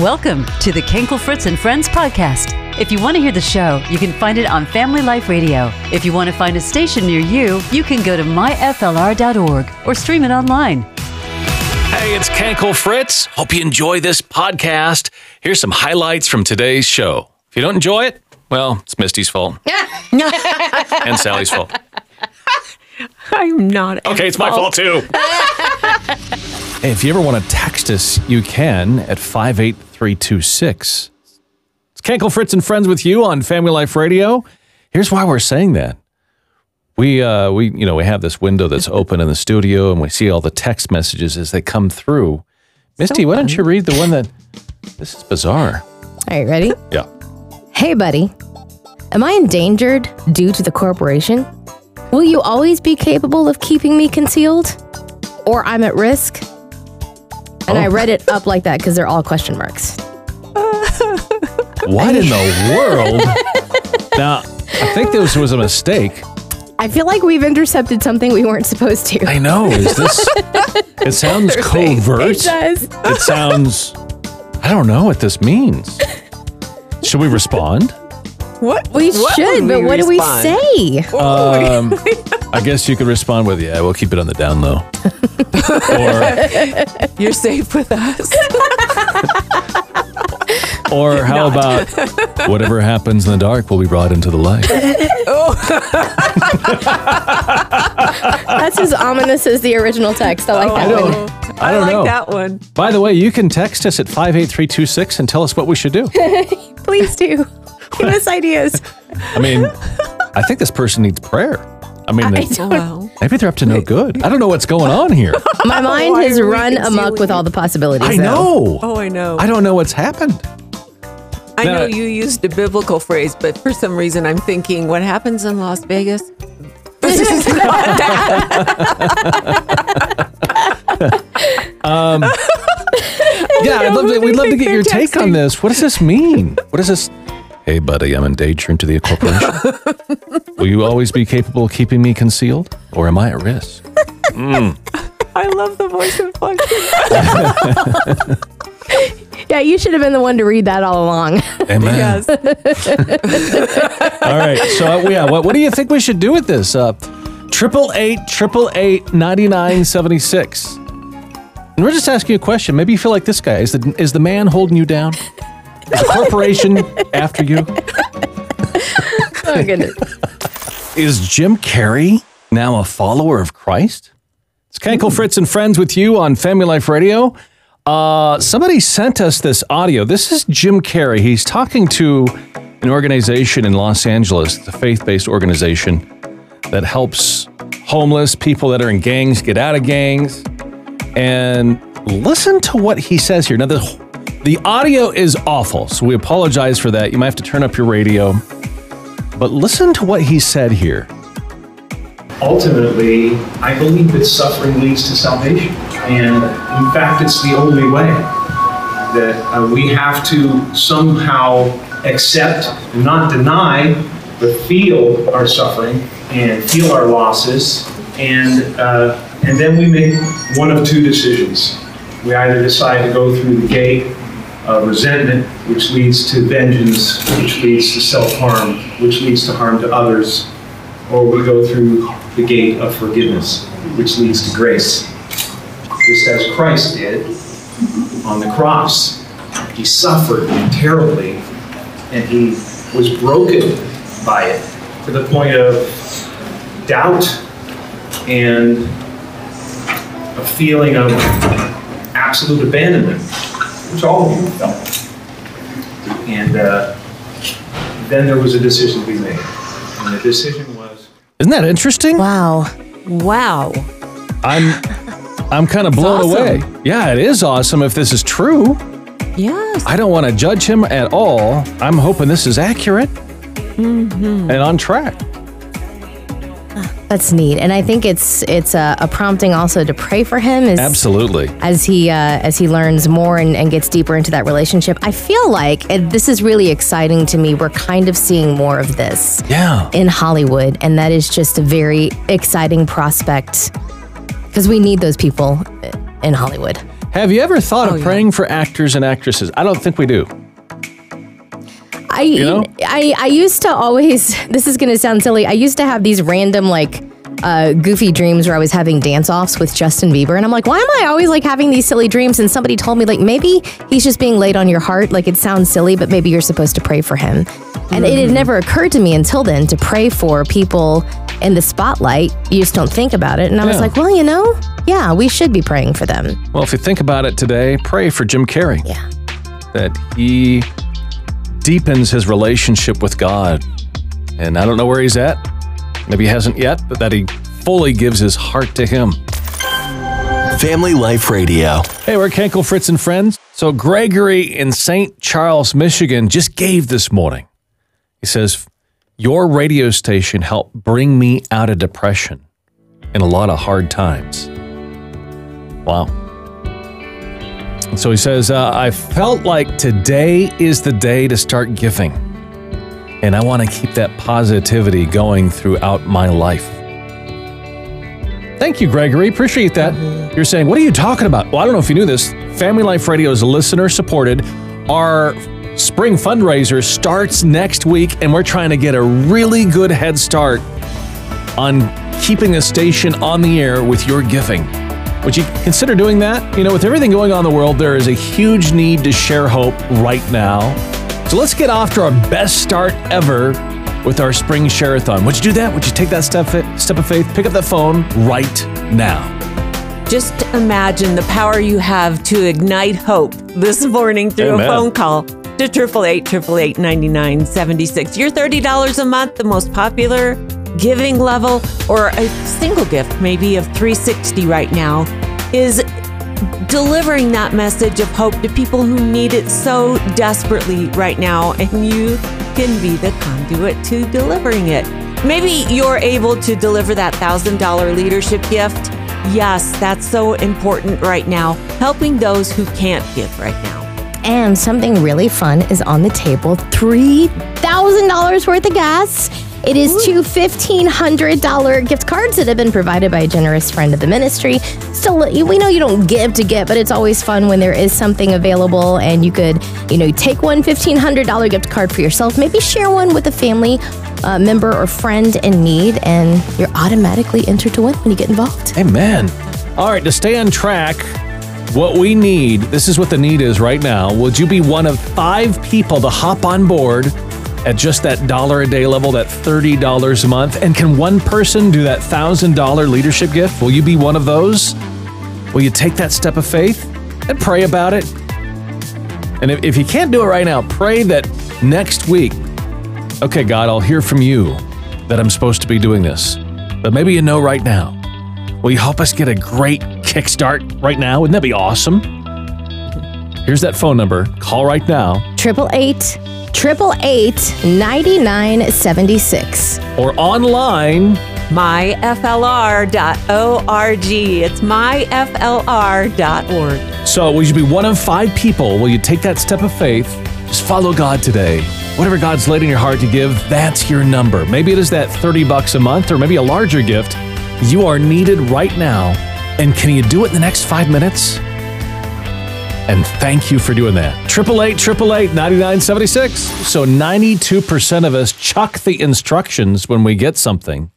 Welcome to the Kenkel Fritz and Friends podcast. If you want to hear the show, you can find it on Family Life Radio. If you want to find a station near you, you can go to myflr.org or stream it online. Hey, it's Kenkel Fritz. Hope you enjoy this podcast. Here's some highlights from today's show. If you don't enjoy it, well, it's Misty's fault. Yeah. And Sally's fault. I'm not. Okay, it's my fault too. hey, if you ever want to text us, you can at 58326. It's Kenkel Fritz and Friends with you on Family Life Radio. Here's why we're saying that. We uh we you know, we have this window that's open in the studio and we see all the text messages as they come through. Misty, why don't you read the one that this is bizarre. All right, ready? Yeah. Hey, buddy. Am I endangered due to the corporation? Will you always be capable of keeping me concealed? Or I'm at risk? And I Oh. read it up like that because they're all question marks. What in the world? now, I think this was a mistake. I feel like we've intercepted something we weren't supposed to. I know. Is this? It sounds covert. It does. It sounds. I don't know what this means. Should we respond? What? We what should, would but what do we respond? say? Um, I guess you could respond with, "Yeah, we'll keep it on the down low." or, You're safe with us. or how about whatever happens in the dark will be brought into the light? Oh. That's as ominous as the original text. I like oh, that don't- one. I don't like know. that one. By the way, you can text us at five eight three two six and tell us what we should do. Please do. Give us ideas. I mean, I think this person needs prayer. I mean, they- don't- Wow. maybe they're up to no good. I don't know what's going on here. My mind Why has are we run amok concealing with all the possibilities. I though. know. Oh, I know. I don't know what's happened. I know you used a biblical phrase, but for some reason I'm thinking, what happens in Las Vegas? This is not that. Yeah, I'd love to, we'd love to get your take on this. What does this mean? What does this? Hey, buddy, I'm endangered to the corporation. Will you always be capable of keeping me concealed, or am I at risk? I love the voice inflection. Yeah, you should have been the one to read that all along. Amen. Yes. All right. So uh, yeah, what, what do you think we should do with this? Uh, Triple eight, triple eight, ninety nine seventy six. And we're just asking you a question. Maybe you feel like this guy is the is the man holding you down. Is the corporation after you? oh goodness. Is Jim Carrey now a follower of Christ? It's Kenkel Fritz and friends with you on Family Life Radio. Uh, somebody sent us this audio. This is Jim Carrey. He's talking to an organization in Los Angeles, it's a faith based organization that helps homeless people that are in gangs get out of gangs. And listen to what he says here. Now, the, the audio is awful, so we apologize for that. You might have to turn up your radio. But listen to what he said here. ultimately, I believe that suffering leads to salvation. And in fact, it's the only way that uh, we have to somehow accept and not deny, but feel our suffering and feel our losses. And, uh, and then we make one of two decisions. We either decide to go through the gate of resentment, which leads to vengeance, which leads to self harm, which leads to harm to others, or we go through the gate of forgiveness, which leads to grace. Just as Christ did on the cross. He suffered terribly and he was broken by it to the point of doubt and a feeling of absolute abandonment, which all of you felt. And uh, then there was a decision to be made. And the decision was Isn't that interesting? Wow. Wow. I'm I'm kind of blown awesome. away. Yeah, it is awesome if this is true. Yes. I don't want to judge him at all. I'm hoping this is accurate and on track. That's neat, and I think it's it's a, a prompting also to pray for him as Absolutely. as he uh, as he learns more and, and gets deeper into that relationship. I feel like and this is really exciting to me. We're kind of seeing more of this Yeah. in Hollywood, and that is just a very exciting prospect because we need those people in Hollywood. Have you ever thought Oh, of yeah. praying for actors and actresses? I don't think we do. I, know? I I used to always. This is gonna sound silly. I used to have these random like uh, goofy dreams where I was having dance offs with Justin Bieber, and I'm like, why am I always like having these silly dreams? And somebody told me like maybe he's just being laid on your heart. Like it sounds silly, but maybe you're supposed to pray for him. And it had never occurred to me until then to pray for people in the spotlight. You just don't think about it. And I was like, well, you know, yeah, we should be praying for them. Well, if you think about it today, pray for Jim Carrey. Yeah. That he deepens his relationship with God. And I don't know where he's at. Maybe he hasn't yet, but that he fully gives his heart to him. Family Life Radio. Hey, we're Kenkel, Fritz, and friends. So, Gregory in St. Charles, Michigan, just gave this morning. He says, Your radio station helped bring me out of depression and a lot of hard times. Wow. So he says, uh, I felt like today is the day to start giving. And I want to keep that positivity going throughout my life. Thank you, Gregory. Appreciate that. You're saying, what are you talking about? Well, I don't know if you knew this. Family Life Radio is listener supported. Our spring fundraiser starts next week, and we're trying to get a really good head start on keeping the station on the air with your giving. Would you consider doing that? You know, with everything going on in the world, there is a huge need to share hope right now. So let's get off to our best start ever with our spring share-a-thon. Would you do that? Would you take that step, step of faith? Pick up the phone right now. Just imagine the power you have to ignite hope this morning through Amen. a phone call to 888 9976 Your $30 a month, the most popular giving level, or a single gift, maybe of 360 right now, is delivering that message of hope to people who need it so desperately right now, and you can be the conduit to delivering it. Maybe you're able to deliver that $1,000 leadership gift. Yes, that's so important right now, helping those who can't give right now. And something really fun is on the table $3,000 worth of gas. It is two $1,500 gift cards that have been provided by a generous friend of the ministry. Still, we know you don't give to get, but it's always fun when there is something available and you could, you know, take one $1,500 gift card for yourself, maybe share one with a family uh, member or friend in need, and you're automatically entered to win when you get involved. Amen. All right, to stay on track, what we need, this is what the need is right now. Would you be one of five people to hop on board at just that dollar a day level, that $30 a month? And can one person do that $1,000 leadership gift? Will you be one of those? Will you take that step of faith and pray about it? And if, if you can't do it right now, pray that next week, okay, God, I'll hear from you that I'm supposed to be doing this. But maybe you know right now. Will you help us get a great kickstart right now? Wouldn't that be awesome? Here's that phone number. Call right now Triple eight, triple eight, ninety nine seventy six. or online. myflr.org. It's myflr.org. So, will you be one of five people? Will you take that step of faith? Just follow God today. Whatever God's laid in your heart to give, that's your number. Maybe it is that 30 bucks a month or maybe a larger gift. You are needed right now. And can you do it in the next five minutes? And thank you for doing that. 888 888 9976. So 92% of us chuck the instructions when we get something.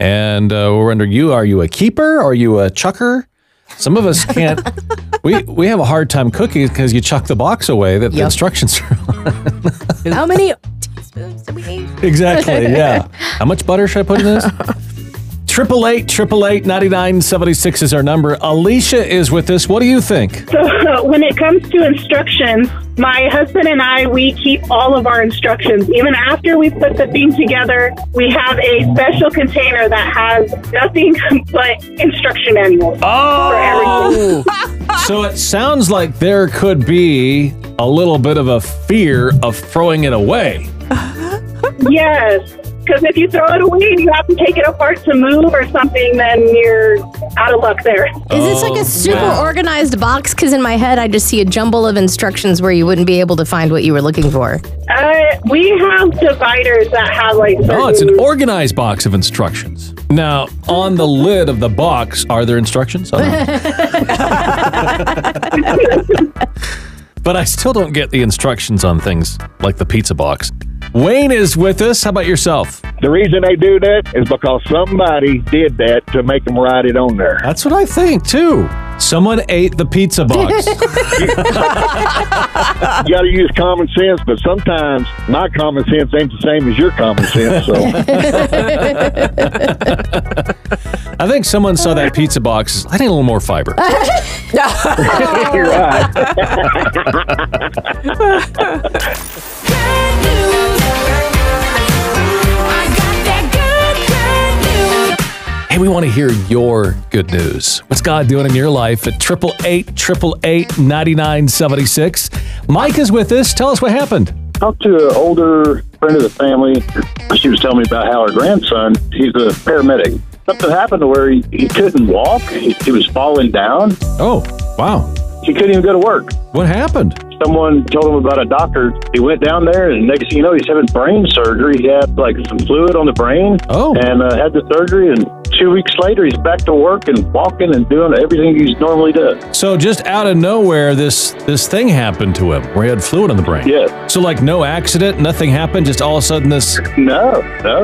And uh, we're under you. Are you a keeper? Are you a chucker? Some of us can't. we we have a hard time cooking because you chuck the box away that the instructions are on. How many teaspoons do we need? exactly. Yeah. How much butter should I put in this? Triple eight, triple eight, ninety nine seventy six is our number. Alicia is with us. What do you think? So when it comes to instructions, my husband and I, we keep all of our instructions. Even after we put the theme together, we have a special container that has nothing but instruction manuals for everything. Oh! So it sounds like there could be a little bit of a fear of throwing it away. Yes. Because if you throw it away and you have to take it apart to move or something, then you're out of luck there. Is this like a super organized box? Because in my head, I just see a jumble of instructions where you wouldn't be able to find what you were looking for. Uh, we have dividers that have like. Oh, it's an organized box of instructions. Now, on the lid of the box, are there instructions? I don't know. but I still don't get the instructions on things like the pizza box. Wayne is with us. How about yourself? The reason they do that is because somebody did that to make them write it on there. That's what I think too. Someone ate the pizza box. You got to use common sense, but sometimes my common sense ain't the same as your common sense. So I think someone saw that pizza box. I need a little more fiber. you're right. Hey, we want to hear your good news. What's God doing in your life at 888 888 9976? Mike is with us. Tell us what happened. talked to an older friend of the family. She was telling me about how her grandson, he's a paramedic. Something happened to where he, he couldn't walk. He, he was falling down. Oh, wow. He couldn't even go to work. What happened? Someone told him about a doctor. He went down there, and next thing you know, he's having brain surgery. He had like some fluid on the brain, Oh. and uh, had the surgery. And two weeks later, he's back to work and walking and doing everything he's normally does. So just out of nowhere, this this thing happened to him where he had fluid on the brain. Yeah. So like no accident, nothing happened. Just all of a sudden this. No, no,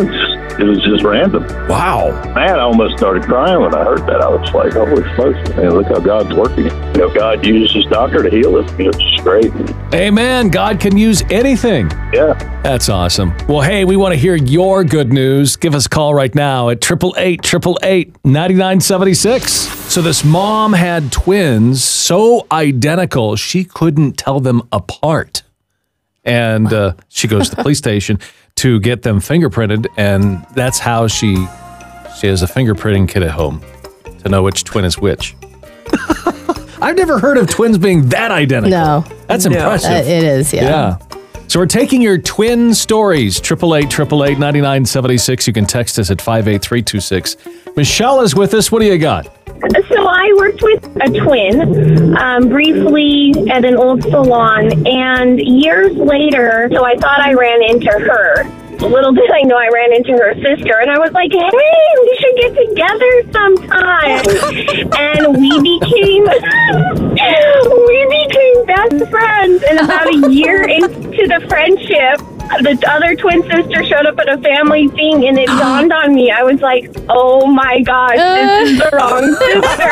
it was just random. Wow. Man, I almost started crying when I heard that. I was like, holy smokes, man, look how God's working. You know, God uses his doctor to heal us. It's just great. Amen. God can use anything. Yeah. That's awesome. Well, hey, we want to hear your good news. Give us a call right now at 888 888 9976. So, this mom had twins so identical, she couldn't tell them apart. And uh, she goes to the police station to get them fingerprinted. And that's how she she has a fingerprinting kit at home to know which twin is which. I've never heard of twins being that identical. No. That's No. impressive. Uh, it is, yeah. Yeah. So we're taking your twin stories, 888 9976 You can text us at 58326. Michelle is with us. What do you got? So I worked with a twin um, briefly at an old salon, and years later, so I thought I ran into her. Little did I know I ran into her sister, and I was like, "Hey, we should get together sometime." and we became we became best friends. And about a year into the friendship, the other twin sister showed up at a family thing, and it dawned on me. I was like, "Oh my gosh, this is the wrong sister."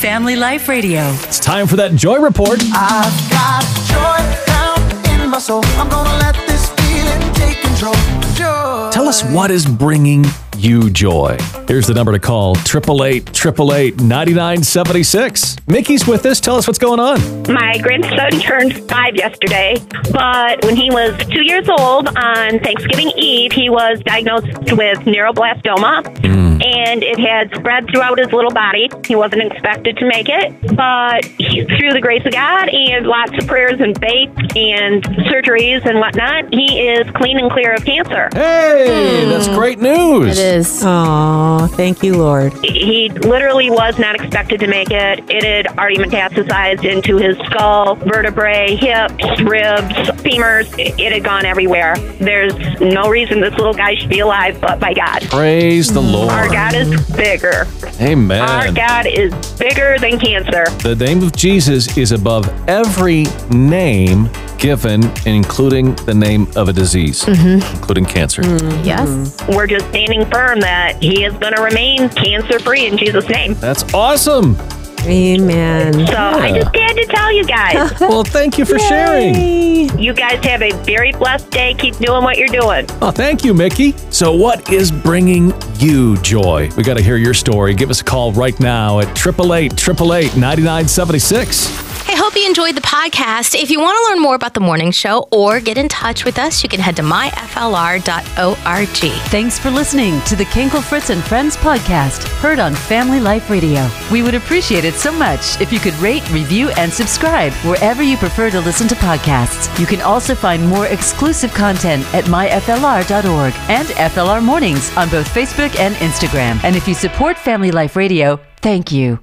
Family Life Radio. It's time for that Joy Report. I've got joy down in my soul. I'm gonna let this feeling take control. Joy. Tell us what is bringing you joy. Here's the number to call 888 888 9976. Mickey's with us. Tell us what's going on. My grandson turned five yesterday, but when he was two years old on Thanksgiving Eve, he was diagnosed with neuroblastoma. Hmm. And it had spread throughout his little body. He wasn't expected to make it, but he- through the grace of God and lots of prayers and faith and surgeries and whatnot, he is clean and clear of cancer. Hey, that's hmm. great news. It is. Oh, thank you, Lord. He literally was not expected to make it. It had already metastasized into his skull, vertebrae, hips, ribs, femurs. It it had gone everywhere. There's no reason this little guy should be alive but by God. Praise the Lord. Our God is bigger. Amen. Our God is bigger than cancer. The name of Jesus is above every name given, including the name of a disease, mm-hmm. including cancer. Mm, yes. Mm-hmm. We're just standing firm that he is going to remain cancer free in Jesus' name. That's awesome. Amen. So I just had to tell you guys. Well, thank you for sharing. You guys have a very blessed day. Keep doing what you're doing. Oh, thank you, Mickey. So, what is bringing you joy? We got to hear your story. Give us a call right now at 888 888 9976. Hope you enjoyed the podcast. If you want to learn more about the morning show or get in touch with us, you can head to myflr.org. Thanks for listening to the Kinkle Fritz and Friends podcast, heard on Family Life Radio. We would appreciate it so much if you could rate, review, and subscribe wherever you prefer to listen to podcasts. You can also find more exclusive content at myflr.org and FLR Mornings on both Facebook and Instagram. And if you support Family Life Radio, thank you.